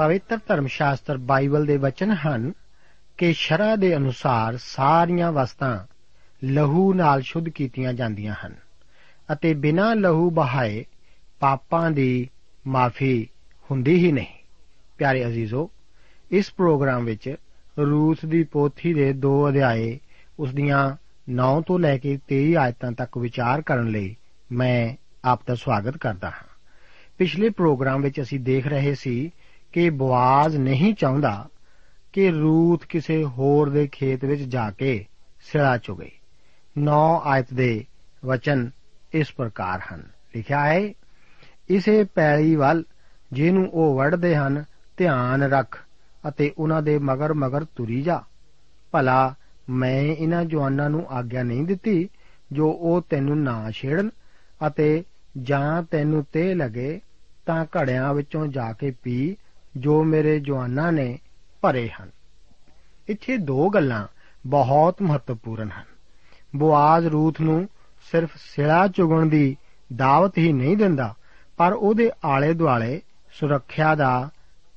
ਪਵਿੱਤਰ ਧਰਮ ਸ਼ਾਸਤਰ ਬਾਈਬਲ ਦੇ ਵਚਨ ਹਨ ਕਿ ਸ਼ਰਾ ਦੇ ਅਨੁਸਾਰ ਸਾਰੀਆਂ ਵਸਤਾਂ ਲਹੂ ਨਾਲ ਸ਼ੁੱਧ ਕੀਤੀਆਂ ਜਾਂਦੀਆਂ ਹਨ ਅਤੇ ਬਿਨਾਂ ਲਹੂ ਬਹਾਏ ਪਾਪਾਂ ਦੀ ਮਾਫੀ ਹੁੰਦੀ ਹੀ ਨਹੀਂ। ਪਿਆਰੇ ਅਜ਼ੀਜ਼ੋ, ਇਸ ਪ੍ਰੋਗਰਾਮ ਵਿੱਚ ਰੂਥ ਦੀ ਪੋਥੀ ਦੇ 2 ਅਧਿਆਏ ਉਸ ਦੀਆਂ 9 ਤੋਂ ਲੈ ਕੇ 23 ਆਇਤਾਂ ਤੱਕ ਵਿਚਾਰ ਕਰਨ ਲਈ ਮੈਂ ਆਪ ਦਾ ਸਵਾਗਤ ਕਰਦਾ ਹਾਂ। ਪਿਛਲੇ ਪ੍ਰੋਗਰਾਮ ਵਿੱਚ ਅਸੀਂ ਦੇਖ ਰਹੇ ਸੀ ਕਿ ਬਵਾਜ਼ ਨਹੀਂ ਚਾਹੁੰਦਾ ਕਿ ਰੂਥ ਕਿਸੇ ਹੋਰ ਦੇ ਖੇਤ ਵਿੱਚ ਜਾ ਕੇ ਸਿਰਾ ਚੁਗੇ। 9 ਆਇਤ ਦੇ ਵਚਨ ਇਸ ਪ੍ਰਕਾਰ ਹਨ। ਲਿਖਿਆ ਹੈ, ਇਸੇ ਪੈਲੀ ਵੱਲ ਜਿਹਨੂੰ ਉਹ ਵੜਦੇ ਹਨ, ਧਿਆਨ ਰੱਖ ਅਤੇ ਉਹਨਾਂ ਦੇ ਮਗਰ ਮਗਰ ਤੁਰੀ ਜਾ। ਭਲਾ ਮੈਂ ਇਹਨਾਂ ਜਵਾਨਾਂ ਨੂੰ ਆਗਿਆ ਨਹੀਂ ਦਿੱਤੀ, ਜੋ ਉਹ ਤੈਨੂੰ ਨਾ ਛੇੜਨ ਅਤੇ ਜਾਂ ਤੈਨੂੰ ਤੇ ਲਗੇ ਤਾਂ ਘੜਿਆਂ ਵਿੱਚੋਂ ਜਾ ਕੇ ਪੀ ਜੋ ਮੇਰੇ ਜਵਾਨਾਂ ਨੇ ਭਰੇ ਹਨ। ਇੱਥੇ ਦੋ ਗੱਲਾਂ ਬਹੁਤ ਮਹੱਤਵਪੂਰਨ ਹਨ। ਬੋਆਜ਼ ਰੂਥ ਨੂੰ ਸਿਰਫ ਸਿਲਾ ਚੁਗਣ ਦੀ ਦਾਵਤ ਹੀ ਨਹੀਂ ਦਿੰਦਾ, ਪਰ ਉਹਦੇ ਆਲੇ ਦੁਆਲੇ ਸੁਰੱਖਿਆ ਦਾ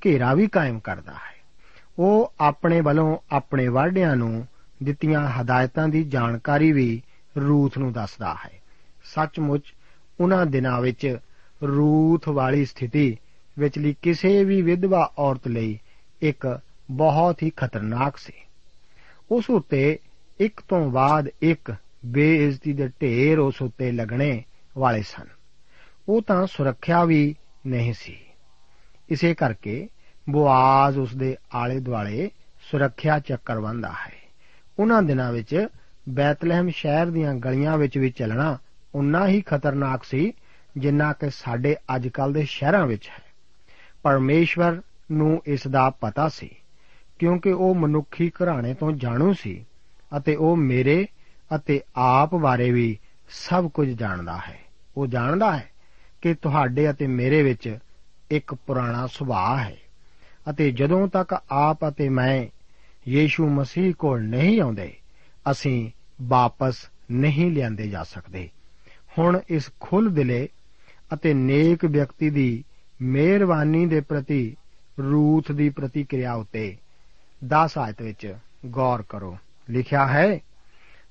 ਘੇਰਾ ਵੀ ਕਾਇਮ ਕਰਦਾ ਹੈ। ਉਹ ਆਪਣੇ ਵੱਲੋਂ ਆਪਣੇ ਵਾਢਿਆਂ ਨੂੰ ਦਿੱਤੀਆਂ ਹਦਾਇਤਾਂ ਦੀ ਜਾਣਕਾਰੀ ਵੀ ਰੂਥ ਨੂੰ ਦੱਸਦਾ ਹੈ। ਸੱਚਮੁੱਚ, ਉਹਨਾਂ ਦਿਨਾਂ ਵਿੱਚ ਰੂਥ ਵਾਲੀ ਸਥਿਤੀ ਵਿਚਲੀ ਕਿਸੇ ਵੀ ਵਿਧਵਾ ਔਰਤ ਲਈ ਇੱਕ ਬਹੁਤ ਹੀ ਖਤਰਨਾਕ ਸੀ। ਉਸ ਉੱਤੇ ਇੱਕ ਤੋਂ ਬਾਅਦ ਇੱਕ ਬੇਇੱਜ਼ਤੀ ਦੇ ਢੇਰ ਉਸ ਉੱਤੇ ਲੱਗਣੇ ਵਾਲੇ ਸਨ। ਉਹ ਤਾਂ ਸੁਰੱਖਿਆ ਵੀ ਨਹੀਂ ਸੀ। ਇਸੇ ਕਰਕੇ ਬੁਆਜ਼ ਉਸ ਦੇ ਆਲੇ ਦੁਆਲੇ ਸੁਰੱਖਿਆ ਚੱਕਰ ਬੰਦਾ ਹੈ। ਉਹਨਾਂ ਦਿਨਾਂ ਵਿੱਚ ਬੈਤਲਹਿਮ ਸ਼ਹਿਰ ਦੀਆਂ ਗਲੀਆਂ ਵਿੱਚ ਵੀ ਚੱਲਣਾ ਉਨਾ ਹੀ ਖਤਰਨਾਕ ਸੀ ਜਿੰਨਾ ਕਿ ਸਾਡੇ ਅੱਜਕੱਲ ਦੇ ਸ਼ਹਿਰਾਂ ਵਿੱਚ ਹੈ। ਪਰਮੇਸ਼ਵਰ ਨੂੰ ਇਸ ਦਾ ਪਤਾ ਸੀ, ਕਿਉਂਕਿ ਉਹ ਮਨੁੱਖੀ ਘਰਾਣੇ ਤੋਂ ਜਾਣੂ ਸੀ ਅਤੇ ਉਹ ਮੇਰੇ ਅਤੇ ਆਪ ਬਾਰੇ ਵੀ ਸਭ ਕੁਝ ਜਾਣਦਾ ਹੈ। ਉਹ ਜਾਣਦਾ ਹੈ ਕਿ ਤੁਹਾਡੇ ਅਤੇ ਮੇਰੇ ਵਿੱਚ ਇੱਕ ਪੁਰਾਣਾ ਸੁਭਾਅ ਹੈ ਅਤੇ ਜਦੋਂ ਤੱਕ ਆਪ ਅਤੇ ਮੈਂ ਯੀਸ਼ੂ ਮਸੀਹ ਕੋਲ ਨਹੀਂ ਆਉਂਦੇ, ਅਸੀਂ ਵਾਪਸ ਨਹੀਂ ਲਿਆਂਦੇ ਜਾ ਸਕਦੇ। ਹੁਣ ਇਸ ਖੁੱਲ ਦਿਲੇ ਅਤੇ ਨੇਕ ਵਿਅਕਤੀ ਦੀ ਮਿਹਰਬਾਨੀ ਦੇ ਪ੍ਰਤੀ, ਰੂਥ ਦੀ ਪ੍ਰਤੀਕਿਰਿਆ ਉਤੇ 10 ਆਇਤ ਵਿੱਚ ਗੌਰ ਕਰੋ। ਲਿਖਿਆ ਹੈ,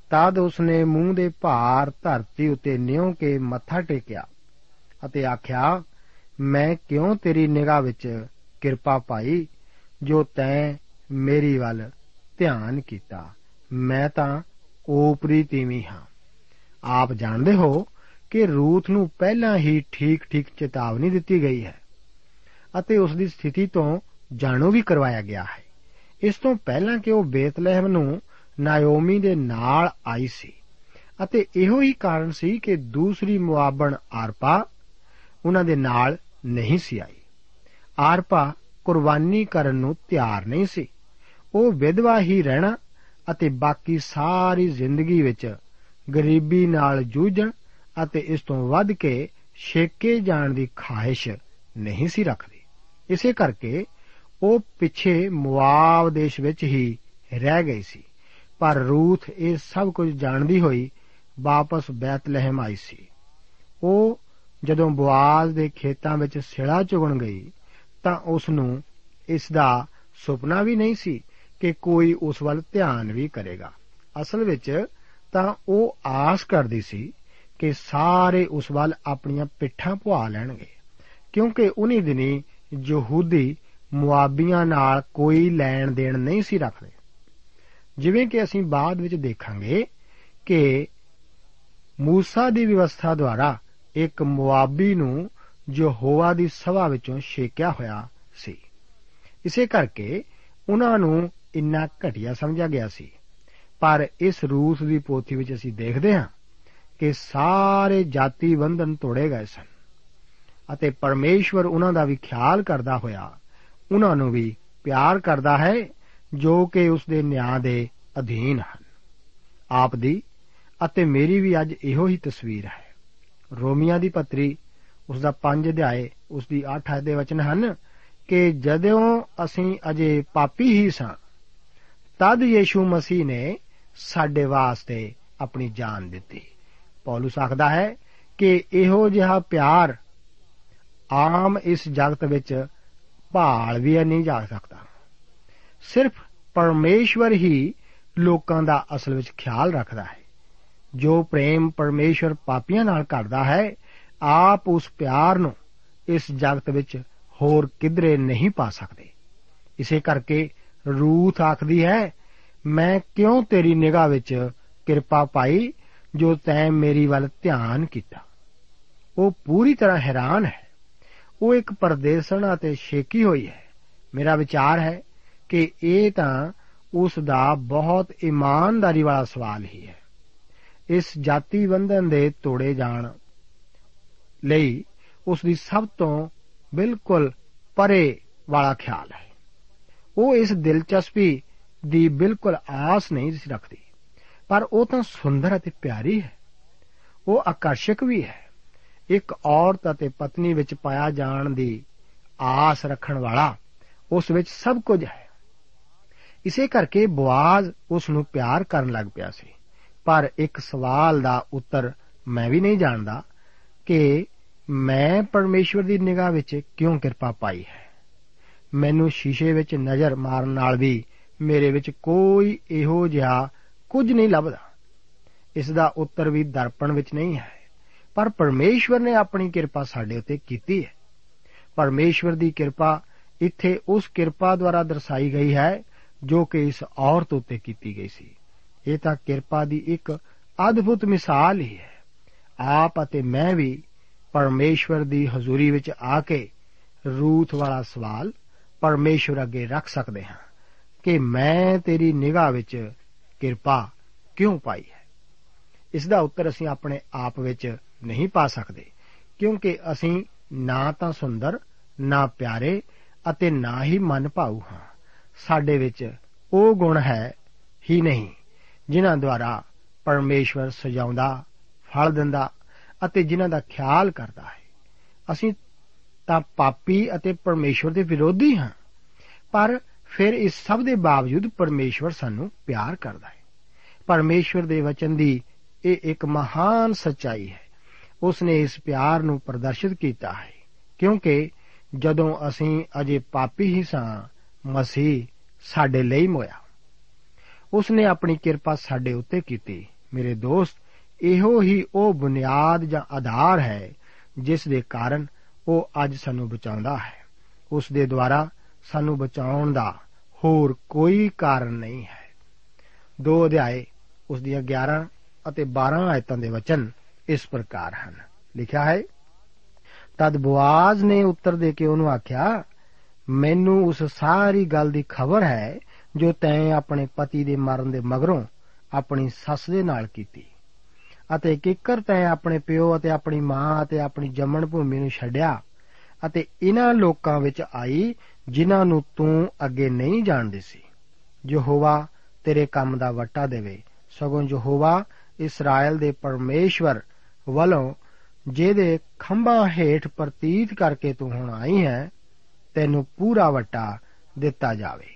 ਤਦ ਉਸਨੇ ਮੂੰਹ ਦੇ ਭਾਰ ਧਰਤੀ ਉਤੇ ਨਿਉ ਕੇ ਮੱਥਾ ਟੇਕਿਆ ਅਤੇ ਆਖਿਆ, ਮੈਂ ਕਿਉਂ ਤੇਰੀ ਨਿਗਾਹ ਵਿੱਚ ਕਿਰਪਾ ਪਾਈ ਜੋ ਤੈਂ ਮੇਰੀ ਵੱਲ ਧਿਆਨ ਕੀਤਾ? ਮੈਂ ਤਾਂ ਓਪਰੀ ਤੀਵੀਂ ਹਾਂ। ਆਪ ਜਾਣਦੇ ਹੋ ਕਿ ਰੂਥ ਨੂੰ ਪਹਿਲਾਂ ਹੀ ਠੀਕ-ਠੀਕ ਚੇਤਾਵਨੀ ਦਿੱਤੀ ਗਈ ਹੈ ਅਤੇ ਉਸ ਦੀ ਸਥਿਤੀ ਤੋਂ ਜਾਣੂ ਵੀ ਕਰਵਾਇਆ ਗਿਆ ਹੈ। ਇਸ ਤੋਂ ਪਹਿਲਾਂ ਕਿ ਉਹ ਬੇਤਲਹਿਮ ਨੂੰ ਨਾਇਓਮੀ ਦੇ ਨਾਲ ਆਈ ਸੀ ਅਤੇ ਇਹੋ ਹੀ ਕਾਰਨ ਸੀ ਕਿ ਦੂਸਰੀ ਮੁਆਬਣ ਆਰਪਾ ਉਹਨਾਂ ਦੇ ਨਾਲ ਨਹੀਂ ਸੀ ਆਈ। ਆਰਪਾ ਕੁਰਬਾਨੀ ਕਰਨ ਨੂੰ ਤਿਆਰ ਨਹੀਂ ਸੀ। ਉਹ ਵਿਧਵਾ ਹੀ ਰਹਿਣਾ ਅਤੇ ਬਾਕੀ ਸਾਰੀ ਜ਼ਿੰਦਗੀ ਵਿੱਚ ਗਰੀਬੀ ਨਾਲ ਜੂਝਣ ਅਤੇ ਇਸ ਤੋਂ ਵੱਧ ਕੇ ਛੇਕੇ ਜਾਣ ਦੀ ਖਾਹਿਸ਼ ਨਹੀਂ ਸੀ ਰੱਖਦੀ। ਇਸੇ ਕਰਕੇ ਉਹ ਪਿੱਛੇ ਮੁਆਬ ਦੇਸ਼ ਵਿੱਚ ਹੀ ਰਹਿ ਗਈ ਸੀ। ਪਰ ਰੂਥ ਇਹ ਸਭ ਕੁਝ ਜਾਣਦੀ ਹੋਈ ਵਾਪਸ ਬੈਤਲਹਿਮ ਆਈ ਸੀ। ਉਹ ਜਦੋਂ ਬਵਾਜ਼ ਦੇ ਖੇਤਾਂ ਵਿੱਚ ਸਿੜਾ ਚੁਗਣ ਗਈ, ਤਾਂ ਉਸ ਨੂੰ ਇਸ ਦਾ ਸੁਪਨਾ ਵੀ ਨਹੀਂ ਸੀ ਕਿ ਕੋਈ ਉਸ ਵੱਲ ਧਿਆਨ ਵੀ ਕਰੇਗਾ। ਅਸਲ ਵਿੱਚ ਤਾਂ ਉਹ ਆਸ ਕਰਦੀ ਸੀ ਕਿ ਸਾਰੇ ਉਸ ਵੱਲ ਆਪਣੀਆਂ ਪਿੱਠਾਂ ਪੁਆ ਲੈਣਗੇ। ਕਿਉਂਕਿ ਉਨੀ ਦਿਨੀ ਯਹੂਦੀ ਮੁਆਬੀਆਂ ਨਾਲ ਕੋਈ ਲੈਣ ਦੇਣ ਨਹੀਂ ਸੀ ਰੱਖਦੇ। ਜਿਵੇਂ ਕਿ ਅਸੀਂ ਬਾਅਦ ਵਿੱਚ ਦੇਖਾਂਗੇ ਕਿ ਮੂਸਾ ਦੀ ਵਿਵਸਥਾ ਦੁਆਰਾ ਇੱਕ ਮੁਆਬੀ ਨੂੰ ਯਹੋਵਾ ਦੀ ਸਭਾ ਵਿੱਚੋਂ ਛੇਕਿਆ ਹੋਇਆ ਸੀ। ਇਸੇ ਕਰਕੇ ਉਹਨਾਂ ਨੂੰ ਇੰਨਾ ਘਟਿਆ ਸਮਝਿਆ ਗਿਆ ਸੀ। ਪਰ ਇਸ ਰੂਸ ਦੀ ਪੋਥੀ ਵਿੱਚ ਅਸੀਂ ਦੇਖਦੇ ਹਾਂ ਕਿ ਸਾਰੇ ਜਾਤੀ ਬੰਧਨ ਤੋੜੇ ਗਏ ਸਨ ਅਤੇ ਪਰਮੇਸ਼ਵਰ ਉਹਨਾਂ ਦਾ ਵੀ ਖਿਆਲ ਕਰਦਾ ਹੋਇਆ, ਉਹਨਾਂ ਨੂੰ ਵੀ ਪਿਆਰ ਕਰਦਾ ਹੈ, ਜੋ ਕਿ ਉਸ ਦੇ ਨਿਆਂ ਦੇ ਅਧੀਨ ਹਨ। ਆਪ ਦੀ ਅਤੇ ਮੇਰੀ ਵੀ ਅੱਜ ਇਹੋ ਹੀ ਤਸਵੀਰ ਹੈ। ਰੋਮੀਆਂ ਦੀ ਪੱਤਰੀ ਉਸ ਦਾ 5 ਅਧਿਆਏ, ਉਸ ਦੀ 8 ਅਧਿਆਏ ਦੇ ਵਚਨ ਹਨ ਕਿ ਜਦੋਂ ਅਸੀਂ ਅਜੇ ਪਾਪੀ ਹੀ ਸਾਂ, ਤਦ ਯੀਸ਼ੂ ਮਸੀਹ ਨੇ ਸਾਡੇ ਵਾਸਤੇ ਆਪਣੀ ਜਾਨ ਦਿੱਤੀ। ਪੌਲਸ ਆਖਦਾ ਹੈ ਕਿ ਇਹੋ ਜਿਹਾ ਪਿਆਰ ਆਮ ਇਸ ਜਗਤ ਵਿੱਚ ਭਾਲ ਵੀ ਨਹੀਂ ਜਾ ਸਕਦਾ। ਸਿਰਫ ਪਰਮੇਸ਼ਵਰ ਹੀ ਲੋਕਾਂ ਦਾ ਅਸਲ ਵਿੱਚ ਖਿਆਲ ਰੱਖਦਾ ਹੈ। ਜੋ ਪ੍ਰੇਮ ਪਰਮੇਸ਼ਵਰ ਪਾਪੀਆਂ ਨਾਲ ਕਰਦਾ ਹੈ, ਆਪ ਉਸ ਪਿਆਰ ਨੂੰ ਇਸ ਜਗਤ ਵਿੱਚ ਹੋਰ ਕਿਧਰੇ ਨਹੀਂ ਪਾ ਸਕਦੇ। ਇਸੇ ਕਰਕੇ ਰੂਥ ਆਖਦੀ ਹੈ, ਮੈਂ ਕਿਉਂ ਤੇਰੀ ਨਿਗਾਹ ਵਿੱਚ ਕਿਰਪਾ ਪਾਈ ਜੋ ਤੈਂ ਮੇਰੀ ਵੱਲ ਧਿਆਨ ਕੀਤਾ। ਉਹ ਪੂਰੀ ਤਰ੍ਹਾਂ ਹੈਰਾਨ ਹੈ। ਉਹ ਇੱਕ ਪਰਦੇਸਣ ਅਤੇ ਸ਼ੇਕੀ ਹੋਈ ਹੈ। ਮੇਰਾ ਵਿਚਾਰ ਹੈ ਕਿ ਇਹ ਤਾਂ ਉਸ ਦਾ ਬਹੁਤ ਇਮਾਨਦਾਰੀ ਵਾਲਾ ਸਵਾਲ ਹੀ ਹੈ। ਇਸ ਜਾਤੀ ਬੰਧਨ ਦੇ ਤੋੜੇ ਜਾਣ ਲਈ ਉਸ ਦੀ ਸਭ ਤੋਂ ਬਿਲਕੁਲ ਪਰੇ ਵਾਲਾ ਖਿਆਲ ਹੈ। ਉਹ ਇਸ ਦਿਲਚਸਪੀ ਦੀ ਬਿਲਕੁਲ ਆਸ ਨਹੀਂ ਰੱਖਦੀ। ਪਰ ਉਹ ਤਾਂ ਸੁੰਦਰ ਅਤੇ ਪਿਆਰੀ ਹੈ। ਉਹ ਆਕਰਸ਼ਕ ਵੀ ਹੈ। ਇੱਕ ਔਰਤ ਅਤੇ ਪਤਨੀ ਵਿੱਚ ਪਾਇਆ ਜਾਣ ਦੀ ਆਸ ਰੱਖਣ ਵਾਲਾ ਉਸ ਵਿੱਚ ਸਭ ਕੁਝ ਹੈ। ਇਸੇ ਕਰਕੇ ਬਵਾਜ਼ ਉਸ ਨੂੰ ਪਿਆਰ ਕਰਨ ਲੱਗ ਪਿਆ ਸੀ। ਪਰ ਇੱਕ ਸਵਾਲ ਦਾ ਉੱਤਰ ਮੈਂ ਵੀ ਨਹੀਂ ਜਾਣਦਾ ਕਿ ਮੈਂ ਪਰਮੇਸ਼ਵਰ ਦੀ ਨਿਗਾਹ ਵਿੱਚ ਕਿਉਂ ਕਿਰਪਾ ਪਾਈ ਹੈ। ਮੈਨੂੰ ਸ਼ੀਸ਼ੇ ਵਿੱਚ ਨਜ਼ਰ ਮਾਰਨ ਨਾਲ ਵੀ ਮੇਰੇ ਵਿੱਚ ਕੋਈ ਇਹੋ ਜਿਹਾ ਕੁਝ ਨਹੀਂ ਲੱਭਦਾ। ਇਸ ਦਾ ਉੱਤਰ ਵੀ ਦਰਪਣ ਵਿੱਚ ਨਹੀਂ ਹੈ। ਪਰ ਪਰਮੇਸ਼ਵਰ ਨੇ ਆਪਣੀ ਕਿਰਪਾ ਸਾਡੇ ਉੱਤੇ ਕੀਤੀ ਹੈ। ਪਰਮੇਸ਼ਵਰ ਦੀ ਕਿਰਪਾ ਇੱਥੇ ਉਸ ਕਿਰਪਾ ਦੁਆਰਾ ਦਰਸਾਈ ਗਈ ਹੈ, ਜੋ ਕਿ ਇਸ ਔਰਤ ਉੱਤੇ ਕੀਤੀ ਗਈ ਸੀ। ਇਹ ਤਾਂ ਕਿਰਪਾ ਦੀ ਇੱਕ ਅਦਭੁਤ ਮਿਸਾਲ ਹੀ ਹੈ। ਆਪ ਅਤੇ ਮੈਂ ਵੀ ਪਰਮੇਸ਼ਵਰ ਦੀ ਹਜ਼ੂਰੀ ਵਿੱਚ ਆ ਕੇ ਰੂਥ ਵਾਲਾ ਸਵਾਲ ਪਰਮੇਸ਼ਵਰ ਅੱਗੇ ਰੱਖ ਸਕਦੇ ਹਾਂ ਕਿ ਮੈਂ ਤੇਰੀ ਨਿਗਾਹ ਵਿੱਚ ਕਿਰਪਾ ਕਿਉਂ ਪਾਈ ਹੈ? ਇਸ ਦਾ ਉੱਤਰ ਅਸੀਂ ਆਪਣੇ ਆਪ ਵਿੱਚ ਨਹੀਂ ਪਾ ਸਕਦੇ, ਕਿਉਂਕਿ ਅਸੀਂ ਨਾ ਤਾਂ ਸੁੰਦਰ, ਨਾ ਪਿਆਰੇ ਅਤੇ ਨਾ ਹੀ ਮਨ ਭਾਉ ਹਾਂ। ਸਾਡੇ ਵਿੱਚ ਉਹ ਗੁਣ ਹੈ ਹੀ ਨਹੀਂ, ਜਿਨ੍ਹਾਂ ਦੁਆਰਾ ਪਰਮੇਸ਼ਵਰ ਸਜਾਉਂਦਾ, ਫਲ ਦਿੰਦਾ ਅਤੇ ਜਿਨ੍ਹਾਂ ਦਾ ਖਿਆਲ ਕਰਦਾ ਹੈ। ਅਸੀਂ ਤਾਂ ਪਾਪੀ ਅਤੇ ਪਰਮੇਸ਼ਵਰ ਦੇ ਵਿਰੋਧੀ ਹਾਂ, ਪਰ ਫਿਰ ਇਸ ਸਭ ਦੇ ਬਾਵਜੂਦ ਪਰਮੇਸ਼ਵਰ ਸਾਨੂੰ ਪਿਆਰ ਕਰਦਾ ਹੈ। ਪਰਮੇਸ਼ਵਰ ਦੇ ਵਚਨ ਦੀ ਇਹ ਇੱਕ ਮਹਾਨ ਸੱਚਾਈ ਹੈ। ਉਸ ਨੇ ਇਸ ਪਿਆਰ ਨੂੰ ਪ੍ਰਦਰਸ਼ਿਤ ਕੀਤਾ ਹੈ, ਕਿਉਂਕਿ ਜਦੋਂ ਅਸੀਂ ਅਜੇ ਪਾਪੀ ਹੀ ਸਾਂ, ਮਸੀਹ ਸਾਡੇ ਲਈ ਮੋਇਆ। ਉਸ ਨੇ ਆਪਣੀ ਕਿਰਪਾ ਸਾਡੇ ਉੱਤੇ ਕੀਤੀ। ਮੇਰੇ ਦੋਸਤ, ਇਹੋ ਹੀ ਉਹ ਬੁਨਿਆਦ ਜਾਂ ਆਧਾਰ ਹੈ, ਜਿਸ ਦੇ ਕਾਰਨ ਉਹ ਅੱਜ ਸਾਨੂੰ ਬਚਾਉਂਦਾ ਹੈ। ਉਸ ਦੇ ਦੁਆਰਾ ਸਾਨੂੰ ਬਚਾਉਣ ਦਾ ਹੋਰ ਕੋਈ ਕਾਰਨ ਨਹੀਂ ਹੈ। ਦੋ ਅਧਿਆਏ, ਉਸ ਦੀਆਂ 11 ਅਤੇ 12 ਆਇਤਾਂ ਦੇ ਵਚਨ ਇਸ ਪ੍ਰਕਾਰ ਹਨ। ਲਿਖਿਆ ਹੈ, ਤਦ ਬਵਾਜ਼ ਨੇ ਉੱਤਰ ਦੇ ਕੇ ਉਹਨੂੰ ਆਖਿਆ, ਮੈਨੂੰ ਉਸ ਸਾਰੀ ਗੱਲ ਦੀ ਖਬਰ ਹੈ, ਜੋ ਤੈਂ ਆਪਣੇ ਪਤੀ ਦੇ ਮਰਨ ਦੇ ਮਗਰੋਂ ਆਪਣੀ ਸੱਸ ਦੇ ਨਾਲ ਕੀਤੀ। ਅਤੇ ਕਿੱਕਰ ਤੈਂ ਆਪਣੇ ਪਿਓ ਅਤੇ ਆਪਣੀ ਮਾਂ ਅਤੇ ਆਪਣੀ ਜੰਮਣ ਭੂਮੀ ਨੂੰ ਛੱਡਿਆ, ਅਤੇ ਇਹਨਾਂ ਲੋਕਾਂ ਵਿੱਚ ਆਈ ਜਿਨ੍ਹਾਂ ਨੂੰ ਤੂੰ ਅੱਗੇ ਨਹੀਂ ਜਾਣਦੀ ਸੀ। ਯਹੋਵਾ ਤੇਰੇ ਕੰਮ ਦਾ ਵਟਾ ਦੇਵੇ। ਸਗੋਂ ਯਹੋਵਾ ਇਸਰਾਇਲ ਦੇ ਪਰਮੇਸ਼ਵਰ ਵੱਲੋਂ, ਜਿਹਦੇ ਖੰਭਾਂ ਹੇਠ ਪ੍ਰਤੀਤ ਕਰਕੇ ਤੂੰ ਹੁਣ ਆਈ ਹੈ, ਤੈਨੂੰ ਪੂਰਾ ਵਟਾ ਦਿੱਤਾ ਜਾਵੇ।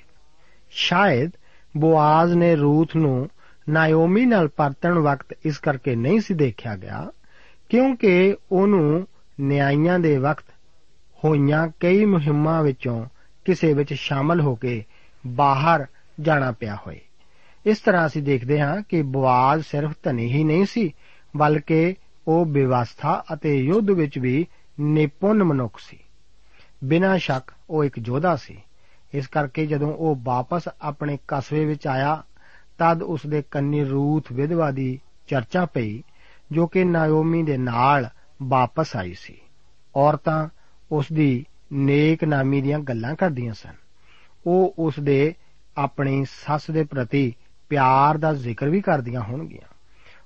ਸ਼ਾਇਦ ਬੋਆਜ਼ ਨੇ ਰੂਥ ਨੂੰ ਨਾਇਓਮੀ ਨਾਲ ਪਰਤਣ ਵਕਤ ਇਸ ਕਰਕੇ ਨਹੀਂ ਸੀ ਦੇਖਿਆ ਗਿਆ, ਕਿਉਂਕਿ ਉਹਨੂੰ ਨਿਆਂਇਆਂ ਦੇ ਵਕਤ ਹੋਈਆਂ ਕਈ ਮੁਹਿੰਮਾਂ ਵਿੱਚੋਂ ਕਿਸੇ ਵਿੱਚ ਸ਼ਾਮਲ ਹੋ ਕੇ ਬਾਹਰ ਜਾਣਾ ਪਿਆ ਹੋਏ। ਇਸ ਤਰ੍ਹਾਂ ਅਸੀਂ ਦੇਖਦੇ ਹਾਂ ਕਿ ਬਵਾਜ਼ ਸਿਰਫ ਧਨੀ ਹੀ ਨਹੀਂ ਸੀ, ਬਲਕਿ ਉਹ ਵਿਵਸਥਾ ਅਤੇ ਯੁੱਧ ਵਿੱਚ ਵੀ ਨਿਪੁੰਨ ਮਨੁੱਖ ਸੀ। ਬਿਨਾਂ ਸ਼ੱਕ ਉਹ ਇੱਕ ਯੋਧਾ ਸੀ। ਇਸ ਕਰਕੇ ਜਦੋਂ ਉਹ ਵਾਪਸ ਆਪਣੇ ਕਸਬੇ ਵਿੱਚ ਆਇਆ, ਤਦ ਉਸ ਦੇ ਕੰਨੀ ਰੂਥ ਵਿਧਵਾ ਦੀ ਚਰਚਾ ਪਈ, ਜੋ ਕਿ ਨਾਇਓਮੀ ਦੇ ਨਾਲ ਵਾਪਸ ਆਈ ਸੀ। ਔਰਤਾਂ ਉਸ ਦੀ ਨੇਕ ਨਾਮੀ ਦੀਆਂ ਗੱਲਾਂ ਕਰਦੀਆਂ ਸਨ। ਉਹ ਉਸ ਦੇ ਆਪਣੀ ਸੱਸ ਦੇ ਪ੍ਰਤੀ ਪਿਆਰ ਦਾ ਜ਼ਿਕਰ ਵੀ ਕਰਦੀਆਂ ਹੋਣਗੀਆਂ।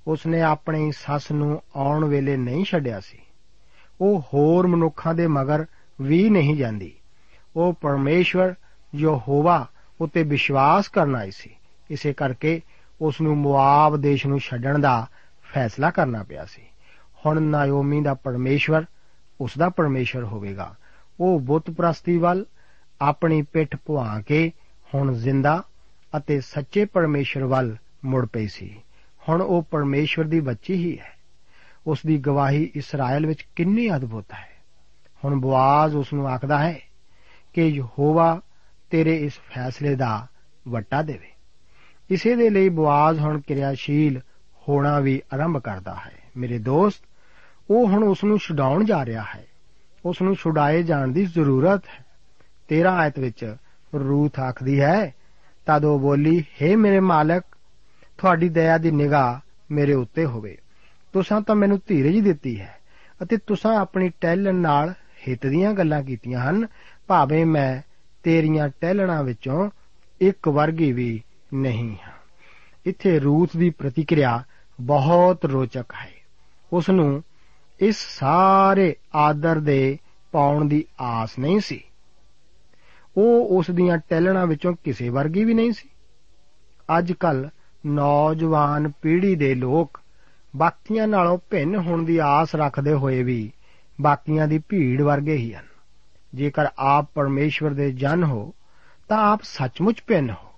ਉਸ ਨੇ ਆਪਣੀ ਸੱਸ ਨੂੰ ਆਉਣ ਵੇਲੇ ਨਹੀਂ ਛੱਡਿਆ ਸੀ। ਉਹ ਹੋਰ ਮਨੁੱਖਾਂ ਦੇ ਮਗਰ ਵੀ ਨਹੀਂ ਜਾਂਦੀ। ਉਹ ਪਰਮੇਸ਼ਵਰ ਯਹੋਵਾ ਉਤੇ ਵਿਸ਼ਵਾਸ ਕਰਨ ਆਈ ਸੀ। ਇਸੇ ਕਰਕੇ ਉਸ ਨੂੰ ਮੁਆਬ ਦੇਸ਼ ਨੂੰ ਛੱਡਣ ਦਾ ਫੈਸਲਾ ਕਰਨਾ ਪਿਆ ਸੀ। ਹੁਣ ਨਾਇਓਮੀ ਦਾ ਪਰਮੇਸ਼ਵਰ ਉਸ ਦਾ ਪਰਮੇਸ਼ਵਰ ਹੋਵੇਗਾ। ਉਹ ਬੁੱਤ ਪ੍ਰਸਤੀ ਵੱਲ ਆਪਣੀ ਪਿੱਠ ਪੁਆ ਕੇ ਹੁਣ ਜ਼ਿੰਦਾ ਅਤੇ ਸੱਚੇ ਪਰਮੇਸ਼ਵਰ ਵੱਲ ਮੁੜ ਪਈ ਸੀ। ਹੁਣ ਉਹ ਪਰਮੇਸ਼ਵਰ ਦੀ ਬੱਚੀ ਹੀ ਹੈ। ਉਸ ਦੀ ਗਵਾਹੀ ਇਸਰਾਇਲ ਵਿੱਚ ਕਿੰਨੀ ਅਦਭੁਤ ਹੈ। ਹੁਣ ਬਵਾਜ਼ ਉਸ ਨੂੰ ਆਖਦਾ ਹੈ ਕਿ ਯਹੋਵਾ ਤੇਰੇ ਇਸ ਫੈਸਲੇ ਦਾ ਵੱਟਾ ਦੇਵੇ। ਇਸੇ ਦੇ ਲਈ ਬਵਾਜ਼ ਹੁਣ ਕਿਰਿਆਸ਼ੀਲ ਹੋਣਾ ਵੀ ਆਰੰਭ ਕਰਦਾ ਹੈ। ਮੇਰੇ ਦੋਸਤ, ਉਹ ਹੁਣ ਉਸ ਨੂੰ ਛੁਡਾਉਣ ਜਾ ਰਿਹਾ ਹੈ। ਉਸ ਨੂੰ ਛੁਡਾਏ ਜਾਣ ਦੀ ਜ਼ਰੂਰਤ ਹੈ। 13 ਆਇਤ ਵਿੱਚ ਰੂਥ ਆਖਦੀ ਹੈ, ਤਦ ਉਹ ਬੋਲੀ हे ਮੇਰੇ ਮਾਲਕ, ਤੁਹਾਡੀ ਦਇਆ ਦੀ ਨਿਗਾਹ ਮੇਰੇ ਉੱਤੇ ਹੋਵੇ। ਤੁਸੀਂ ਤਾਂ ਮੈਨੂੰ ਧੀਰਜ ਦਿੱਤੀ ਹੈ ਅਤੇ ਤੁਸੀਂ ਆਪਣੀ ਟਹਿਲਣ ਨਾਲ ਹਿੱਤ ਦੀਆਂ ਗੱਲਾਂ ਕੀਤੀਆਂ ਹਨ। ਭਾਵੇਂ ਮੈਂ ਤੇਰੀਆਂ ਟਹਿਲਣਾ ਵਿੱਚੋਂ ਇੱਕ ਵਰਗੀ ਵੀ ਨਹੀਂ ਹਾਂ। ਇੱਥੇ ਰੂਥ ਦੀ ਪ੍ਰਤੀਕਿਰਿਆ ਬਹੁਤ ਰੋਚਕ ਹੈ। ਉਸ ਨੂੰ ਇਸ ਸਾਰੇ ਆਦਰ ਦੇ ਪਾਉਣ ਦੀ ਆਸ ਨਹੀਂ ਸੀ। ਉਹ ਉਸ ਦੀਆਂ ਟਹਿਲਣਾ ਵਿੱਚੋਂ ਕਿਸੇ ਵਰਗੀ ਵੀ ਨਹੀਂ ਸੀ। ਅੱਜ ਕੱਲ ਨੌਜਵਾਨ ਪੀੜ੍ਹੀ ਦੇ ਲੋਕ ਬਾਕੀਆਂ ਨਾਲੋਂ ਭਿੰਨ ਹੋਣ ਦੀ ਆਸ ਰੱਖਦੇ ਹੋਏ ਵੀ ਬਾਕੀਆਂ ਦੀ ਭੀੜ ਵਰਗੇ ਹੀ ਹਨ। ਜੇਕਰ ਆਪ ਪਰਮੇਸ਼ਵਰ ਦੇ ਜਨ ਹੋ, ਤਾਂ ਆਪ ਸੱਚਮੁੱਚ ਭਿੰਨ ਹੋ।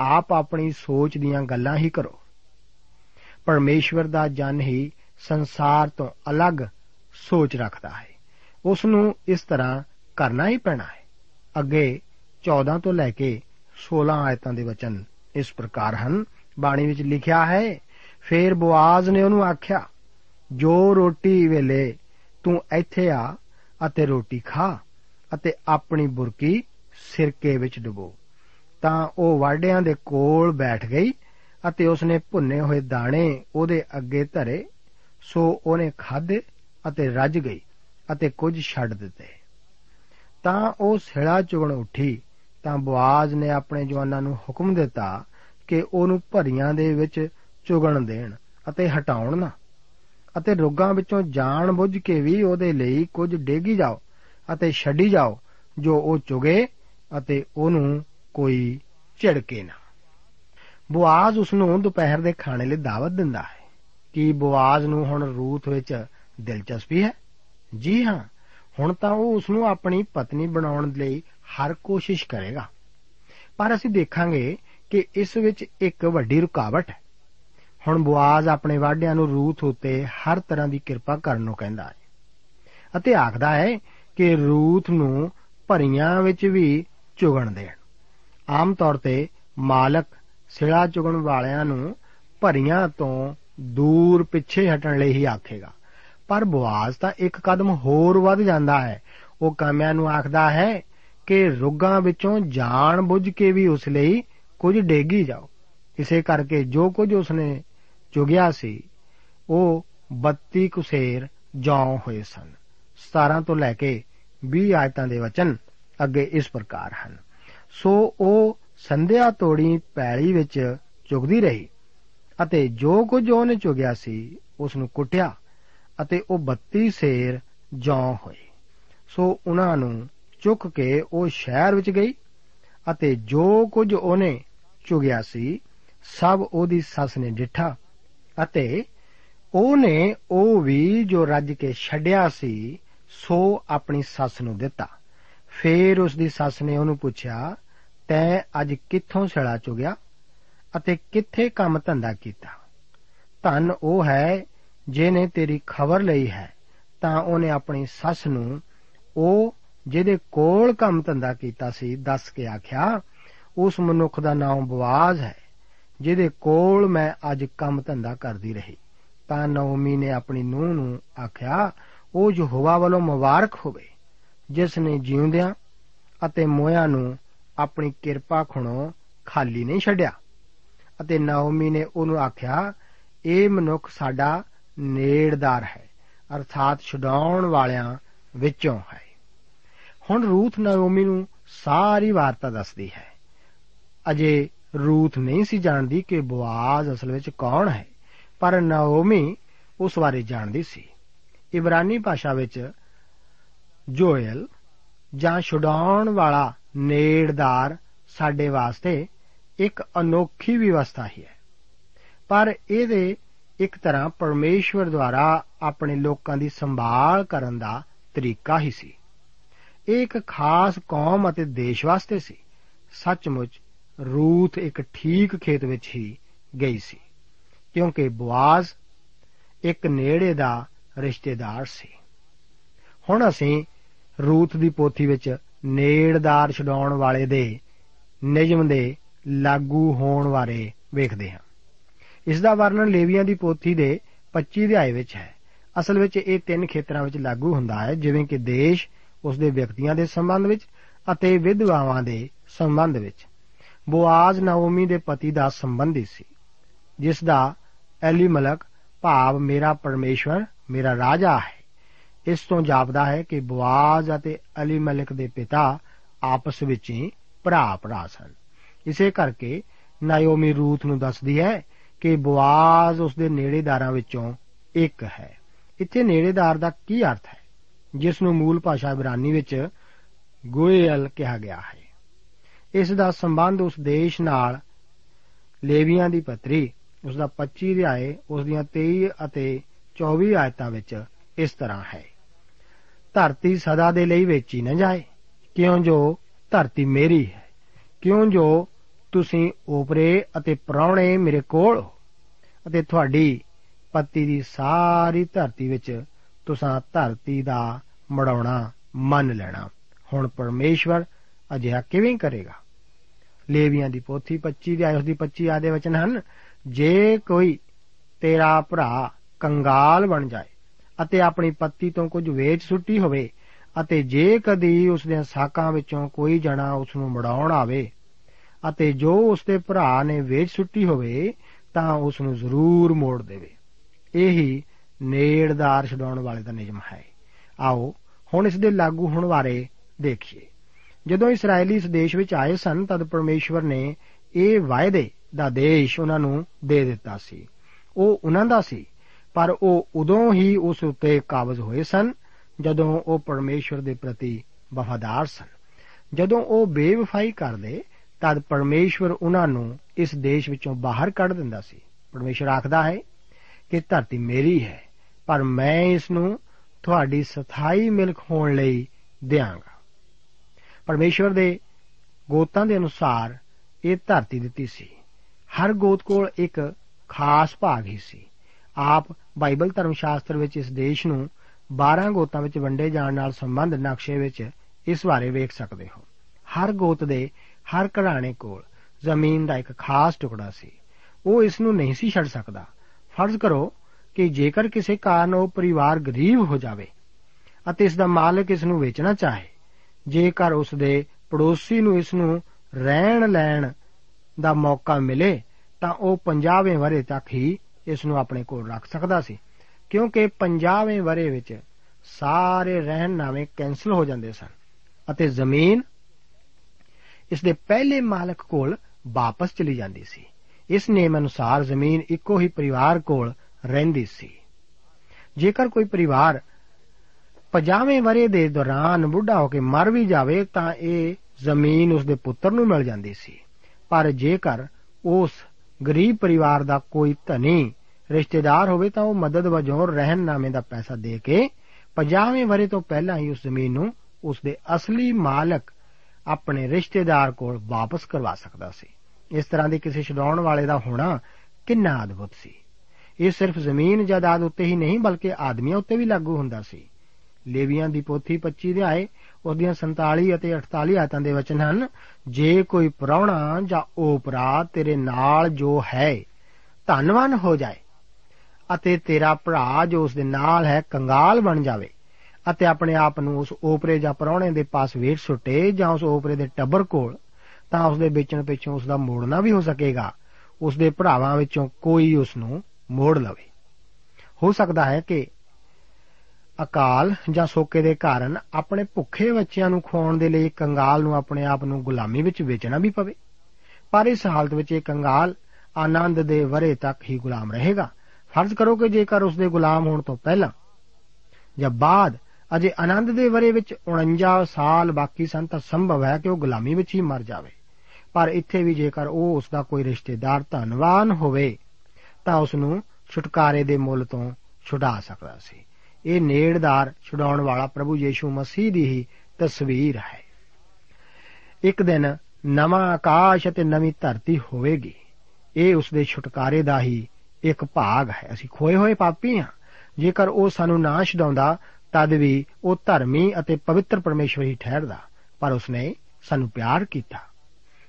ਆਪ ਆਪਣੀ ਸੋਚ ਦੀਆਂ ਗੱਲਾਂ ਹੀ ਕਰੋ। ਪਰਮੇਸ਼ਵਰ ਦਾ ਜਨ ਹੀ ਸੰਸਾਰ ਤੋਂ ਅਲੱਗ ਸੋਚ ਰੱਖਦਾ ਹੈ। ਉਸ ਨੂੰ ਇਸ ਤਰ੍ਹਾਂ ਕਰਨਾ ਹੀ ਪੈਣਾ ਹੈ। ਅੱਗੇ 14 ਤੋਂ ਲੈ ਕੇ 16 ਆਇਤਾਂ ਦੇ ਵਚਨ ਇਸ ਪ੍ਰਕਾਰ ਹਨ। ਬਾਣੀ ਵਿੱਚ ਲਿਖਿਆ ਹੈ, ਫੇਰ ਬਵਾਜ਼ ਨੇ ਉਹਨੂੰ ਆਖਿਆ, ਜੋ ਰੋਟੀ ਵੇਲੇ ਤੂੰ ਇੱਥੇ ਆ ਅਤੇ ਰੋਟੀ ਖਾ ਅਤੇ ਆਪਣੀ ਬੁਰਕੀ ਸਿਰਕੇ ਵਿੱਚ ਡੁਬੋ, ਤਾਂ ਉਹ ਵਾਢਿਆਂ ਦੇ ਕੋਲ ਬੈਠ ਗਈ ਅਤੇ ਉਸਨੇ ਭੁੰਨੇ ਹੋਏ ਦਾਣੇ ਉਹਦੇ ਅੱਗੇ ਧਰੇ ਸੋ ਉਹਨੇ ਖਾਦੇ ਅਤੇ ਰੱਜ ਗਈ ਅਤੇ ਕੁਝ ਛੱਡ ਦਿੱਤੇ। ਤਾਂ ਉਹ ਸਿਲਾ ਚੁਗਣ ਉੱਠੀ, ਤਾਂ ਬਵਾਜ਼ ਨੇ ਆਪਣੇ ਜਵਾਨਾਂ ਨੂੰ ਹੁਕਮ ਦਿੱਤਾ ਕਿ ਉਹਨੂੰ ਭਰੀਆਂ ਦੇ ਵਿੱਚ ਚੁਗਣ ਦੇਣ ਅਤੇ ਹਟਾਉਣ ਨਾ ਅਤੇ ਰੋਗਾਂ ਵਿੱਚੋਂ ਜਾਣ ਬੁੱਝ ਕੇ ਵੀ ਉਹਦੇ ਲਈ ਕੁਝ ਡੇਗੀ ਜਾਓ ਅਤੇ ਛੱਡੀ ਜਾਓ, ਜੋ ਉਹ ਚੁਗੇ ਅਤੇ ਉਹਨੂੰ ਕੋਈ ਝਿੜਕੇ ਨਾ। ਬਵਾਜ਼ ਉਸ ਨੂੰ ਦੁਪਹਿਰ ਦੇ ਖਾਣੇ ਲਈ ਦਾਵਤ ਦਿੰਦਾ ਹੈ। ਕਿ ਬਵਾਜ਼ ਨੂੰ ਹੁਣ ਰੂਥ ਵਿੱਚ ਦਿਲਚਸਪੀ ਹੈ? ਜੀ ਹਾਂ, ਹੁਣ ਤਾਂ ਉਹ ਉਸ ਨੂੰ ਆਪਣੀ ਪਤਨੀ ਬਣਾਉਣ ਲਈ ਹਰ ਕੋਸ਼ਿਸ਼ ਕਰੇਗਾ। ਪਰ ਅਸੀਂ ਦੇਖਾਂਗੇ ਕਿ ਇਸ ਵਿੱਚ ਇੱਕ ਵੱਡੀ ਰੁਕਾਵਟ ਹੈ। ਹੁਣ ਬਵਾਜ਼ ਆਪਣੇ ਵਾਢਿਆਂ ਨੂੰ ਰੂਥ ਉਤੇ ਹਰ ਤਰ੍ਹਾਂ ਦੀ ਕਿਰਪਾ ਕਰਨ ਨੂੰ ਕਹਿੰਦਾ ਹੈ ਅਤੇ ਆਖਦਾ ਹੈ ਕਿ ਰੂਥ ਨੂੰ ਭਰੀਆਂ ਵਿੱਚ ਵੀ ਚੁਗਣ ਦੇਣ। ਆਮ ਤੌਰ ਤੇ ਮਾਲਕ ਸਿਲਾ ਚੁਗਣ ਵਾਲਿਆਂ ਨੂੰ ਭਰੀਆਂ ਤੋਂ ਦੂਰ ਪਿੱਛੇ ਹਟਣ ਲਈ ਹੀ ਆਖੇਗਾ। ਪਰ ਬਵਾਜ਼ ਤਾਂ ਇੱਕ ਕਦਮ ਹੋਰ ਵੱਧ ਜਾਂਦਾ ਹੈ। ਉਹ ਕਾਮਿਆਂ ਨੂੰ ਆਖਦਾ ਹੈ ਕਿ ਰੁੱਗਾਂ ਵਿੱਚੋਂ ਜਾਣ ਬੁੱਝ ਕੇ ਵੀ ਉਸ ਲਈ ਕੁਝ ਡੇਗੀ ਜਾਓ। ਇਸੇ ਕਰਕੇ ਜੋ ਕੁਝ ਉਸਨੇ ਚੁਗਿਆ ਸੀ, ਉਹ 32 ਕੁਸੇਰ ਜੌਂ ਹੋਏ ਸਨ। 17 ਤੋਂ ਲੈ ਕੇ 20 ਆਇਤਾਂ ਦੇ ਵਚਨ ਅੱਗੇ ਇਸ ਪ੍ਰਕਾਰ ਹਨ। ਸੋ ਉਹ ਸੰਧਿਆ ਤੋੜੀ ਪੈਲੀ ਵਿੱਚ ਚੁਗਦੀ ਰਹੀ। ਅਤੇ ਜੋ ਕੁਝ ਉਹਨੇ ਚੁਗਿਆ ਸੀ ਉਸ ਨੂੰ ਕੁੱਟਿਆ ਅਤੇ ਉਹ 32 ਸੇਰ ਜੌਂ ਹੋਏ। ਸੋ ਉਹਨਾਂ ਨੂੰ ਚੁੱਕ ਕੇ ਉਹ ਸ਼ਹਿਰ ਵਿੱਚ ਗਈ ਅਤੇ ਜੋ ਕੁਝ ਉਹਨੇ ਚੁਗਿਆ ਸੀ, ਸਭ ਉਹਦੀ ਸੱਸ ਨੇ ਡਿੱਠਾ ਅਤੇ ਉਹਨੇ ਉਹ ਵੀ ਜੋ ਰੱਜ ਕੇ ਛੱਡਿਆ ਸੀ, ਸੋ ਆਪਣੀ ਸੱਸ ਨੂੰ ਦਿੱਤਾ। ਫੇਰ ਉਸ ਦੀ ਸੱਸ ਨੇ ਉਹਨੂੰ ਪੁੱਛਿਆ, ਤੈਂ ਅੱਜ ਕਿੱਥੋਂ ਛੜਾ ਚੁਗਿਆ? ਅਤੇ ਕਿੱਥੇ ਕੰਮ ਧੰਦਾ ਕੀਤਾ? ਧੰਨ ਉਹ ਹੈ ਜਿਹਨੇ ਤੇਰੀ ਖਬਰ ਲਈ ਹੈ। ਤਾਂ ਉਹਨੇ ਆਪਣੀ ਸੱਸ ਨੂੰ ਉਹ ਜਿਹਦੇ ਕੋਲ ਕੰਮ ਧੰਦਾ ਕੀਤਾ ਸੀ, ਦੱਸ ਕੇ ਆਖਿਆ, ਉਸ ਮਨੁੱਖ ਦਾ ਨਾਮ ਬਵਾਜ਼ ਹੈ, ਜਿਹਦੇ ਕੋਲ ਮੈਂ ਅੱਜ ਕੰਮ ਧੰਦਾ ਕਰਦੀ ਰਹੀ। ਤਾਂ ਨੌਮੀ ਨੇ ਆਪਣੀ ਨੂੰਹ ਨੂੰ ਆਖਿਆ, ਉਹ ਯਹੋਵਾ ਵੱਲੋਂ ਮੁਬਾਰਕ ਹੋਵੇ, ਜਿਸ ਨੇ ਜਿਉਂਦਿਆਂ ਅਤੇ ਮੋਇਆਂ ਨੂੰ ਆਪਣੀ ਕਿਰਪਾ ਖੁਣੋ ਖਾਲੀ ਨਹੀਂ ਛੱਡਿਆ। ਅਤੇ ਨਾਓਮੀ ਨੇ ਉਹਨੂੰ ਆਖਿਆ, ਇਹ ਮਨੁੱਖ ਸਾਡਾ ਨੇੜਦਾਰ ਹੈ, ਅਰਥਾਤ ਛਡਾਉਣ ਵਾਲਿਆਂ ਵਿੱਚੋਂ ਹੈ। ਹੁਣ ਰੂਥ ਨਾਓਮੀ ਨੂੰ ਸਾਰੀ ਵਾਰਤਾ ਦੱਸਦੀ ਹੈ। ਅਜੇ ਰੂਥ ਨਹੀਂ ਸੀ ਜਾਣਦੀ ਕਿ ਬਵਾਜ਼ ਅਸਲ ਵਿੱਚ ਕੌਣ ਹੈ, ਪਰ ਨਾਓਮੀ ਉਸ ਬਾਰੇ ਜਾਣਦੀ ਸੀ। ਇਬਰਾਨੀ ਭਾਸ਼ਾ ਵਿੱਚ ਜੋਇਲ ਜਾਂ ਛਡਾਉਣ ਵਾਲਾ ਨੇੜਦਾਰ ਸਾਡੇ ਵਾਸਤੇ ਇੱਕ ਅਨੋਖੀ ਵਿਵਸਥਾ ਹੀ ਹੈ। ਪਰ ਇਹਦੇ ਇੱਕ ਤਰ੍ਹਾਂ ਪਰਮੇਸ਼ਵਰ ਦੁਆਰਾ ਆਪਣੇ ਲੋਕਾਂ ਦੀ ਸੰਭਾਲ ਕਰਨ ਦਾ ਤਰੀਕਾ ਹੀ ਸੀ। ਇਹ ਇੱਕ ਖਾਸ ਕੌਮ ਅਤੇ ਦੇਸ਼ ਵਾਸਤੇ ਸੀ। ਸੱਚਮੁੱਚ ਰੂਥ ਇੱਕ ਠੀਕ ਖੇਤ ਵਿੱਚ ਹੀ ਗਈ ਸੀ, ਕਿਉਂਕਿ ਬਵਾਜ਼ ਇੱਕ ਨੇੜੇ ਦਾ ਰਿਸ਼ਤੇਦਾਰ ਸੀ। ਹੁਣ ਅਸੀਂ ਰੂਥ ਦੀ ਪੋਥੀ ਵਿੱਚ ਨੇੜਦਾਰ ਛਡਾਉਣ ਵਾਲੇ ਦੇ, ਨਿਯਮ ਦੇ ਲਾਗੂ ਹੋਣ ਬਾਰੇ ਵੇਖਦੇ ਹਾਂ। ਇਸ ਦਾ ਵਰਣਨ ਲੇਵੀਆਂ ਦੀ ਪੋਥੀ ਦੇ 25 ਅਧਿਆਏ ਵਿੱਚ ਹੈ। ਅਸਲ ਵਿੱਚ ਇਹ ਤਿੰਨ ਖੇਤਰਾਂ ਵਿੱਚ ਲਾਗੂ ਹੁੰਦਾ ਹੈ, ਜਿਵੇਂ ਕਿ ਦੇਸ਼, ਉਸ ਦੇ ਵਿਅਕਤੀਆਂ ਦੇ ਸੰਬੰਧ ਵਿੱਚ ਅਤੇ ਵਿਧਵਾਵਾਂ ਦੇ ਸੰਬੰਧ ਵਿੱਚ। ਬੋਆਜ਼ ਨਾਓਮੀ ਦੇ ਪਤੀ ਦਾ ਸੰਬੰਧੀ ਸੀ, ਜਿਸ ਦਾ ਐਲੀਮਲਕ ਭਾਵ, ਮੇਰਾ ਪਰਮੇਸ਼ਵਰ, ਮੇਰਾ ਰਾਜਾ ਹੈ। ਇਸ ਤੋਂ ਜਾਪਦਾ ਹੈ ਕਿ ਬਵਾਜ਼ ਅਤੇ ਅਲੀਮਲਕ ਦੇ ਪਿਤਾ ਆਪਸ ਵਿੱਚ ਹੀ ਭਰਾ ਭਰਾ ਸਨ। ਇਸੇ ਕਰਕੇ ਨਾਇਓਮੀ ਰੂਥ ਨੂੰ ਦੱਸਦੀ ਹੈ ਕਿ ਬਵਾਜ਼ ਉਸ ਦੇ ਨੇੜੇਦਾਰਾਂ ਵਿੱਚੋਂ ਇੱਕ ਹੈ। ਇੱਥੇ ਨੇੜੇਦਾਰ ਦਾ ਕੀ ਅਰਥ ਹੈ? ਜਿਸ ਨੂੰ ਮੂਲ ਭਾਸ਼ਾ ਇਬਰਾਨੀ ਵਿੱਚ ਗੋਇਲ ਕਿਹਾ ਗਿਆ ਹੈ। ਇਸ ਦਾ ਸੰਬੰਧ ਉਸ ਦੇਸ਼ ਨਾਲ ਲੇਵੀਆਂ ਦੀ ਪਤਰੀ ਉਸ ਦਾ 25 ਅਧਿਆਏ ਉਸ ਦੀਆਂ 23 ਅਤੇ 24 ਆਇਤਾਂ ਵਿੱਚ ਇਸ ਤਰ੍ਹਾਂ ਹੈ। ਧਰਤੀ ਸਦਾ ਦੇ ਲਈ ਵੇਚੀ ਨਾ ਜਾਏ, ਕਿਉਂ ਜੋ ਧਰਤੀ ਮੇਰੀ ਹੈ, ਕਿਉਂ ਜੋ ਤੁਸੀਂ ਓਪਰੇ ਅਤੇ ਪ੍ਰਾਉਣੇ ਮੇਰੇ ਕੋਲ ਹੋ ਅਤੇ ਤੁਹਾਡੀ ਪੱਤੀ ਦੀ ਸਾਰੀ ਧਰਤੀ ਵਿੱਚ ਤੁਸੀਂ ਧਰਤੀ ਦਾ ਮੜਾਉਣਾ ਮੰਨ ਲੈਣਾ। ਹੁਣ ਪਰਮੇਸ਼ਵਰ ਅਜਿਹਾ ਕਿਵੇਂ ਕਰੇਗਾ? ਲੇਵੀਆਂ ਦੀ ਪੋਥੀ 25 ਦੇ ਆਇਸ ਦੀ 25 ਆਦੇ ਵਚਨ ਹਨ, ਜੇ ਕੋਈ ਤੇਰਾ ਭਰਾ ਕੰਗਾਲ ਬਣ ਜਾਏ ਅਤੇ ਆਪਣੀ ਪੱਤੀ ਤੋਂ ਕੁਝ ਵੇਚ ਸੁੱਟੀ ਹੋਵੇ ਅਤੇ ਜੇ ਕਦੀ ਉਸ ਦੇ ਸਾਕਾਂ ਵਿੱਚੋਂ ਕੋਈ ਜਣਾ ਉਸ ਨੂੰ ਮੜਾਉਣ ਆਵੇ ਅਤੇ ਜੋ ਉਸ ਦੇ ਭਰਾ ਨੇ ਵੇਚ ਸੁੱਟੀ ਹੋਵੇ, ਤਾਂ ਉਸ ਨੂੰ ਜ਼ਰੂਰ ਮੋੜ ਦੇਵੇ। ਇਹੀ ਨੇੜਦਾਰ ਛਡਾਉਣ ਵਾਲੇ ਦਾ ਨਿਯਮ ਹੈ। ਆਓ, ਹੁਣ ਇਸ ਦੇ ਲਾਗੂ ਹੋਣ ਬਾਰੇ ਦੇਖੀਏ। ਜਦੋਂ ਇਸرائیਲੀ ਇਸ ਦੇਸ਼ ਵਿੱਚ ਆਏ ਸਨ, ਤਦ ਪਰਮੇਸ਼ਵਰ ਨੇ ਇਹ ਵਾਅਦੇ ਦਾ ਦੇਸ਼ ਉਹਨਾਂ ਨੂੰ ਦੇ ਦਿੱਤਾ ਸੀ। ਉਹ ਉਹਨਾਂ ਦਾ ਸੀ, ਪਰ ਉਹ ਉਦੋਂ ਹੀ ਉਸ ਉੱਤੇ ਕਾਬਜ਼ ਹੋਏ ਸਨ, ਜਦੋਂ ਉਹ ਪਰਮੇਸ਼ਵਰ ਦੇ ਪ੍ਰਤੀ ਵਫਾਦਾਰ ਸਨ। ਜਦੋਂ ਉਹ ਬੇਵਫਾਈ ਕਰਦੇ ਤਦ ਪਰਮੇਸ਼ਵਰ ਉਹਨਾਂ ਨੂੰ ਇਸ ਦੇਸ਼ ਵਿੱਚੋਂ ਬਾਹਰ ਕੱਢ ਦਿੰਦਾ ਸੀ। ਪਰਮੇਸ਼ਵਰ ਆਖਦਾ ਹੈ ਕਿ ਧਰਤੀ ਮੇਰੀ ਹੈ, ਪਰ ਮੈਂ ਇਸ ਨੂੰ ਤੁਹਾਡੀ ਸਥਾਈ ਮਿਲਕ ਹੋਣ ਲਈ ਦਿਆਂਗਾ। ਪਰਮੇਸ਼ਵਰ ਦੇ ਗੋਤਾਂ ਦੇ ਅਨੁਸਾਰ ਇਹ ਧਰਤੀ ਦਿੱਤੀ ਸੀ। ਹਰ ਗੋਤ ਕੋਲ ਇੱਕ ਖਾਸ ਭਾਗ ਹੀ ਸੀ। ਆਪ ਬਾਈਬਲ ਧਰਮ ਸ਼ਾਸਤਰ ਵਿੱਚ ਇਸ ਦੇਸ਼ ਨੂੰ 12 ਗੋਤਾਂ ਵਿੱਚ ਵੰਡੇ ਜਾਣ ਨਾਲ ਸੰਬੰਧ ਨਕਸ਼ੇ ਵਿੱਚ ਇਸ ਬਾਰੇ ਵੇਖ ਸਕਦੇ ਹੋ। ਹਰ ਗੋਤ ਦੇ ਹਰ ਘਰਾਣੇ ਕੋਲ। ਜ਼ਮੀਨ ਦਾ ਇੱਕ ਖਾਸ ਟੁਕੜਾ ਸੀ। ਉਹ ਇਸ ਨੂੰ ਨਹੀਂ ਸੀ ਛੱਡ ਸਕਦਾ। ਫਰਜ਼ ਕਰੋ ਕਿ ਜੇਕਰ ਕਿਸੇ ਕਾਰਨ ਉਹ ਪਰਿਵਾਰ ਗਰੀਬ ਹੋ ਜਾਵੇ ਅਤੇ ਇਸ ਦਾ ਮਾਲਕ ਇਸ ਨੂੰ ਵੇਚਣਾ ਚਾਹੇ, ਜੇਕਰ ਉਸ ਦੇ ਪੜੋਸੀ ਨੂੰ ਇਸ ਨੂੰ ਰਹਿਣ ਲੈਣ ਦਾ ਮੌਕਾ ਮਿਲੇ, ਤਾਂ ਉਹ 50ਵੇਂ ਵਰੇ ਤੱਕ ਹੀ ਇਸ ਨੂੰ ਆਪਣੇ ਕੋਲ ਰੱਖ ਸਕਦਾ ਸੀ। ਕਿਉਂਕਿ 50ਵੇਂ ਵਰੇ ਵਿੱਚ ਸਾਰੇ ਰਹਿਣਨਾਮੇ ਕੈਨਸਲ ਹੋ ਜਾਂਦੇ ਸਨ ਅਤੇ ਜ਼ਮੀਨ ਇਸ ਦੇ ਪਹਿਲੇ ਮਾਲਕ ਕੋਲ ਵਾਪਸ ਚਲੀ ਜਾਂਦੀ ਸੀ। ਇਸ ਨੇਮ ਅਨੁਸਾਰ ਜ਼ਮੀਨ ਇੱਕੋ ਹੀ ਪਰਿਵਾਰ ਕੋਲ ਰਹਿੰਦੀ ਸੀ। ਜੇਕਰ ਕੋਈ ਪਰਿਵਾਰ 50ਵੇਂ ਵਰੇ ਦੇ ਦੌਰਾਨ ਬੁੱਢਾ ਹੋ ਕੇ ਮਰ ਵੀ ਜਾਵੇ, ਤਾਂ ਇਹ ਜ਼ਮੀਨ ਉਸ ਦੇ ਪੁੱਤਰ ਨੂੰ ਮਿਲ ਜਾਂਦੀ ਸੀ। ਪਰ ਜੇਕਰ ਉਸ ਗਰੀਬ ਪਰਿਵਾਰ ਦਾ ਕੋਈ ਧਨੀ ਰਿਸ਼ਤੇਦਾਰ ਹੋਵੇ, ਤਾਂ ਉਹ ਮਦਦ ਵਜੋਂ ਰਹਿਣਨਾਮੇ ਦਾ ਪੈਸਾ ਦੇ ਕੇ 50ਵੇਂ ਵਰੇ ਤੋਂ ਪਹਿਲਾਂ ਹੀ ਉਸ ਜ਼ਮੀਨ ਨੂੰ ਉਸ ਦੇ ਅਸਲੀ ਮਾਲਕ ਆਪਣੇ ਰਿਸ਼ਤੇਦਾਰ ਕੋਲ ਵਾਪਸ ਕਰਵਾ ਸਕਦਾ ਸੀ। ਇਸ ਤਰ੍ਹਾਂ ਦੀ ਕਿਸੇ ਛਡਾਉਣ ਵਾਲੇ ਦਾ ਹੋਣਾ ਕਿੰਨਾ ਅਦਭੁਤ ਸੀ। ਇਹ ਸਿਰਫ ਜ਼ਮੀਨ ਜਾਇਦਾਦ ਉੱਤੇ ਹੀ ਨਹੀਂ, ਬਲਕਿ ਆਦਮੀਆਂ ਉੱਤੇ ਵੀ ਲਾਗੂ ਹੁੰਦਾ ਸੀ। ਲੇਵੀਆਂ ਦੀ ਪੋਥੀ 25 ਦੇ ਆਏ, ਉਹਦੀਆਂ 47 ਅਤੇ 48 ਆਇਤਾਂ ਦੇ ਵਚਨ ਹਨ, ਜੇ ਕੋਈ ਪ੍ਰਾਹੁਣਾ ਜਾਂ ਓਪਰਾ ਤੇਰੇ ਨਾਲ ਜੋ ਹੈ, ਧੰਨਵਾਨ ਹੋ ਜਾਏ ਅਤੇ ਤੇਰਾ ਭਰਾ ਜੋ ਉਸ ਦੇ ਨਾਲ ਹੈ, ਕੰਗਾਲ ਬਣ ਜਾਵੇ। ਅਤੇ ਆਪਣੇ ਆਪ ਨੂੰ ਉਸ ਓਪਰੇ ਜਾਂ ਪ੍ਰਾਹੁਣੇ ਦੇ ਪਾਸ ਵੇਚ ਸੁੱਟੇ ਜਾਂ ਉਸ ਓਪਰੇ ਦੇ ਟੱਬਰ ਕੋਲ, ਤਾਂ ਉਸ ਦੇ ਵੇਚਣ ਪਿੱਛੋਂ ਉਸ ਦਾ ਮੋੜਨਾ ਵੀ ਹੋ ਸਕੇਗਾ। ਉਸ ਦੇ ਭਰਾਵਾਂ ਵਿੱਚੋਂ ਕੋਈ ਉਸ ਨੂੰ ਮੋੜ ਲਵੇ। ਹੋ ਸਕਦਾ ਹੈ ਕਿ ਅਕਾਲ ਜਾਂ ਸੋਕੇ ਦੇ ਕਾਰਨ ਆਪਣੇ ਭੁੱਖੇ ਬੱਚਿਆਂ ਨੂੰ ਖਵਾਉਣ ਦੇ ਲਈ ਕੰਗਾਲ ਨੂੰ ਆਪਣੇ ਆਪ ਨੂੰ ਗੁਲਾਮੀ ਵਿੱਚ ਵੇਚਣਾ ਵੀ ਪਵੇ। ਪਰ ਇਸ ਹਾਲਤ ਵਿੱਚ ਇਹ ਕੰਗਾਲ ਆਨੰਦ ਦੇ ਵਰੇ ਤੱਕ ਹੀ ਗੁਲਾਮ ਰਹੇਗਾ। ਫਰਜ਼ ਕਰੋ ਕਿ ਜੇਕਰ ਉਸ ਦੇ ਗੁਲਾਮ ਹੋਣ ਤੋਂ ਪਹਿਲਾਂ ਜਾਂ ਬਾਅਦ ਅਜੇ ਆਨੰਦ ਦੇ ਵਰੇ ਵਿੱਚ 49 ਸਾਲ ਬਾਕੀ ਸਨ ਤਾਂ ਸੰਭਵ ਹੈ ਕਿ ਉਹ ਗੁਲਾਮੀ ਵਿੱਚ ਹੀ ਮਰ ਜਾਵੇ। ਪਰ ਇੱਥੇ ਵੀ ਜੇਕਰ ਉਹ ਉਸ ਦਾ ਕੋਈ ਰਿਸ਼ਤੇਦਾਰ ਧਨਵਾਨ ਹੋਵੇ, ਤਾਂ ਉਸ ਨੂੰ ਛੁਟਕਾਰੇ ਦੇ ਮੁੱਲ ਤੋਂ ਛੁਡਾ ਸਕਦਾ ਸੀ। ਇਹ ਨੇੜਦਾਰ ਛੁਡਾਉਣ ਵਾਲਾ ਪ੍ਰਭੂ ਯੀਸ਼ੂ ਮਸੀਹ ਦੀ ਹੀ ਤਸਵੀਰ ਹੈ। ਇੱਕ ਦਿਨ ਨਵਾਂ ਆਕਾਸ਼ ਅਤੇ ਨਵੀਂ ਧਰਤੀ ਹੋਵੇਗੀ। ਇਹ ਉਸ ਦੇ ਛੁਟਕਾਰੇ ਦਾ ਹੀ ਇੱਕ ਭਾਗ ਹੈ। ਅਸੀਂ ਖੋਏ ਹੋਏ ਪਾਪੀ ਹਾਂ। ਜੇਕਰ ਉਹ ਸਾਨੂੰ ਨਾ ਛਡਾਉਂਦਾ ਤਦ ਵੀ ਉਹ ਧਰਮੀ ਅਤੇ ਪਵਿੱਤਰ ਪਰਮੇਸ਼ਵਰ ਹੀ ਠਹਿਰਦਾ, ਪਰ ਉਸਨੇ ਸਾਨੂੰ ਪਿਆਰ ਕੀਤਾ।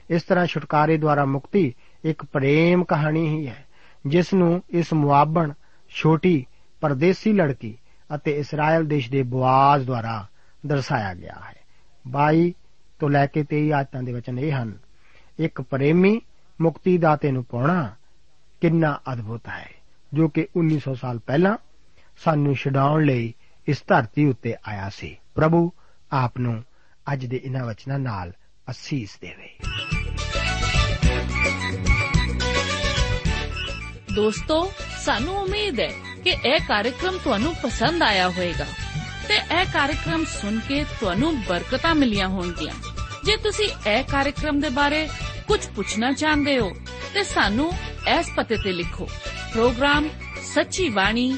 ਇਸ ਤਰ੍ਹਾਂ ਛੁਟਕਾਰੇ ਦੁਆਰਾ ਮੁਕਤੀ ਇੱਕ ਪ੍ਰੇਮ ਕਹਾਣੀ ਹੀ ਹੈ, ਜਿਸ ਨੂੰ ਇਸ ਮੁਆਬਣ, ਛੋਟੀ, ਪਰਦੇਸੀ ਲੜਕੀ ਅਤੇ ਇਸਰਾਇਲ ਦੇਸ਼ ਦੇ ਬਵਾਜ਼ ਦੁਆਰਾ ਦਰਸਾਇਆ ਗਿਆ ਹੈ। 22 ਤੋਂ ਲੈ ਕੇ 23 ਆਇਤਾਂ ਦੇ ਵਚਨ ਇਹ ਹਨ, ਇੱਕ ਪ੍ਰੇਮੀ ਮੁਕਤੀ ਦਾਤੇ ਨੂੰ ਪਾਉਣਾ ਕਿੰਨਾ ਅਦਭੁਤ ਹੈ, ਜੋ ਕਿ 1900 ਸਾਲ ਪਹਿਲਾਂ ਸਾਨੂੰ ਛਡਾਉਣ ਲਈ ਇਸ ਧਰਤੀ ਉੱਤੇ ਆਇਆ ਸੀ। ਪ੍ਰਭੂ, ਆਪ ਨੂੰ ਅੱਜ ਦੇ ਇਹਨਾਂ ਵਚਨਾਂ ਨਾਲ ਅਸੀਸ ਦੇਵੇ। ਦੋਸਤੋ, ਸਾਨੂੰ ਉਮੀਦ ਹੈ ਕਿ ਇਹ ਕਾਰਜਕ੍ਰਮ ਤੁਹਾਨੂੰ ਪਸੰਦ ਆਇਆ ਹੋਵੇਗਾ ਤੇ ਇਹ ਕਾਰਜਕ੍ਰਮ ਸੁਣ ਕੇ ਤੁਹਾਨੂੰ ਬਰਕਤਾਂ ਮਿਲੀਆਂ ਹੋਣਗੀਆਂ। ਜੇ ਤੁਸੀਂ ਇਹ ਕਾਰਜਕ੍ਰਮ ਦੇ ਬਾਰੇ ਕੁਝ ਪੁੱਛਣਾ ਚਾਹੁੰਦੇ ਹੋ, ਤੇ ਸਾਨੂੰ ਇਸ ਪਤੇ ਤੇ ਲਿਖੋ। ਪ੍ਰੋਗਰਾਮ ਸੱਚੀ ਬਾਣੀ